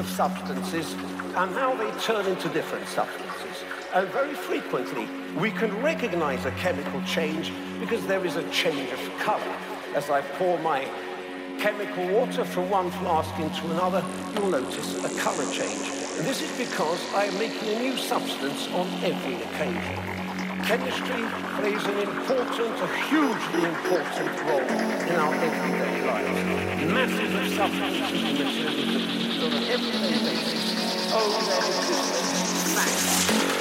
of substances and how they turn into different substances. And very frequently, we can recognize a chemical change because there is a change of color. As I pour my chemical water from one flask into another, you'll notice a color change. And this is because I am making a new substance on every occasion. Chemistry plays an important, a hugely important role in our everyday lives. Masses of substances and materials everyday basis. Oh, there is this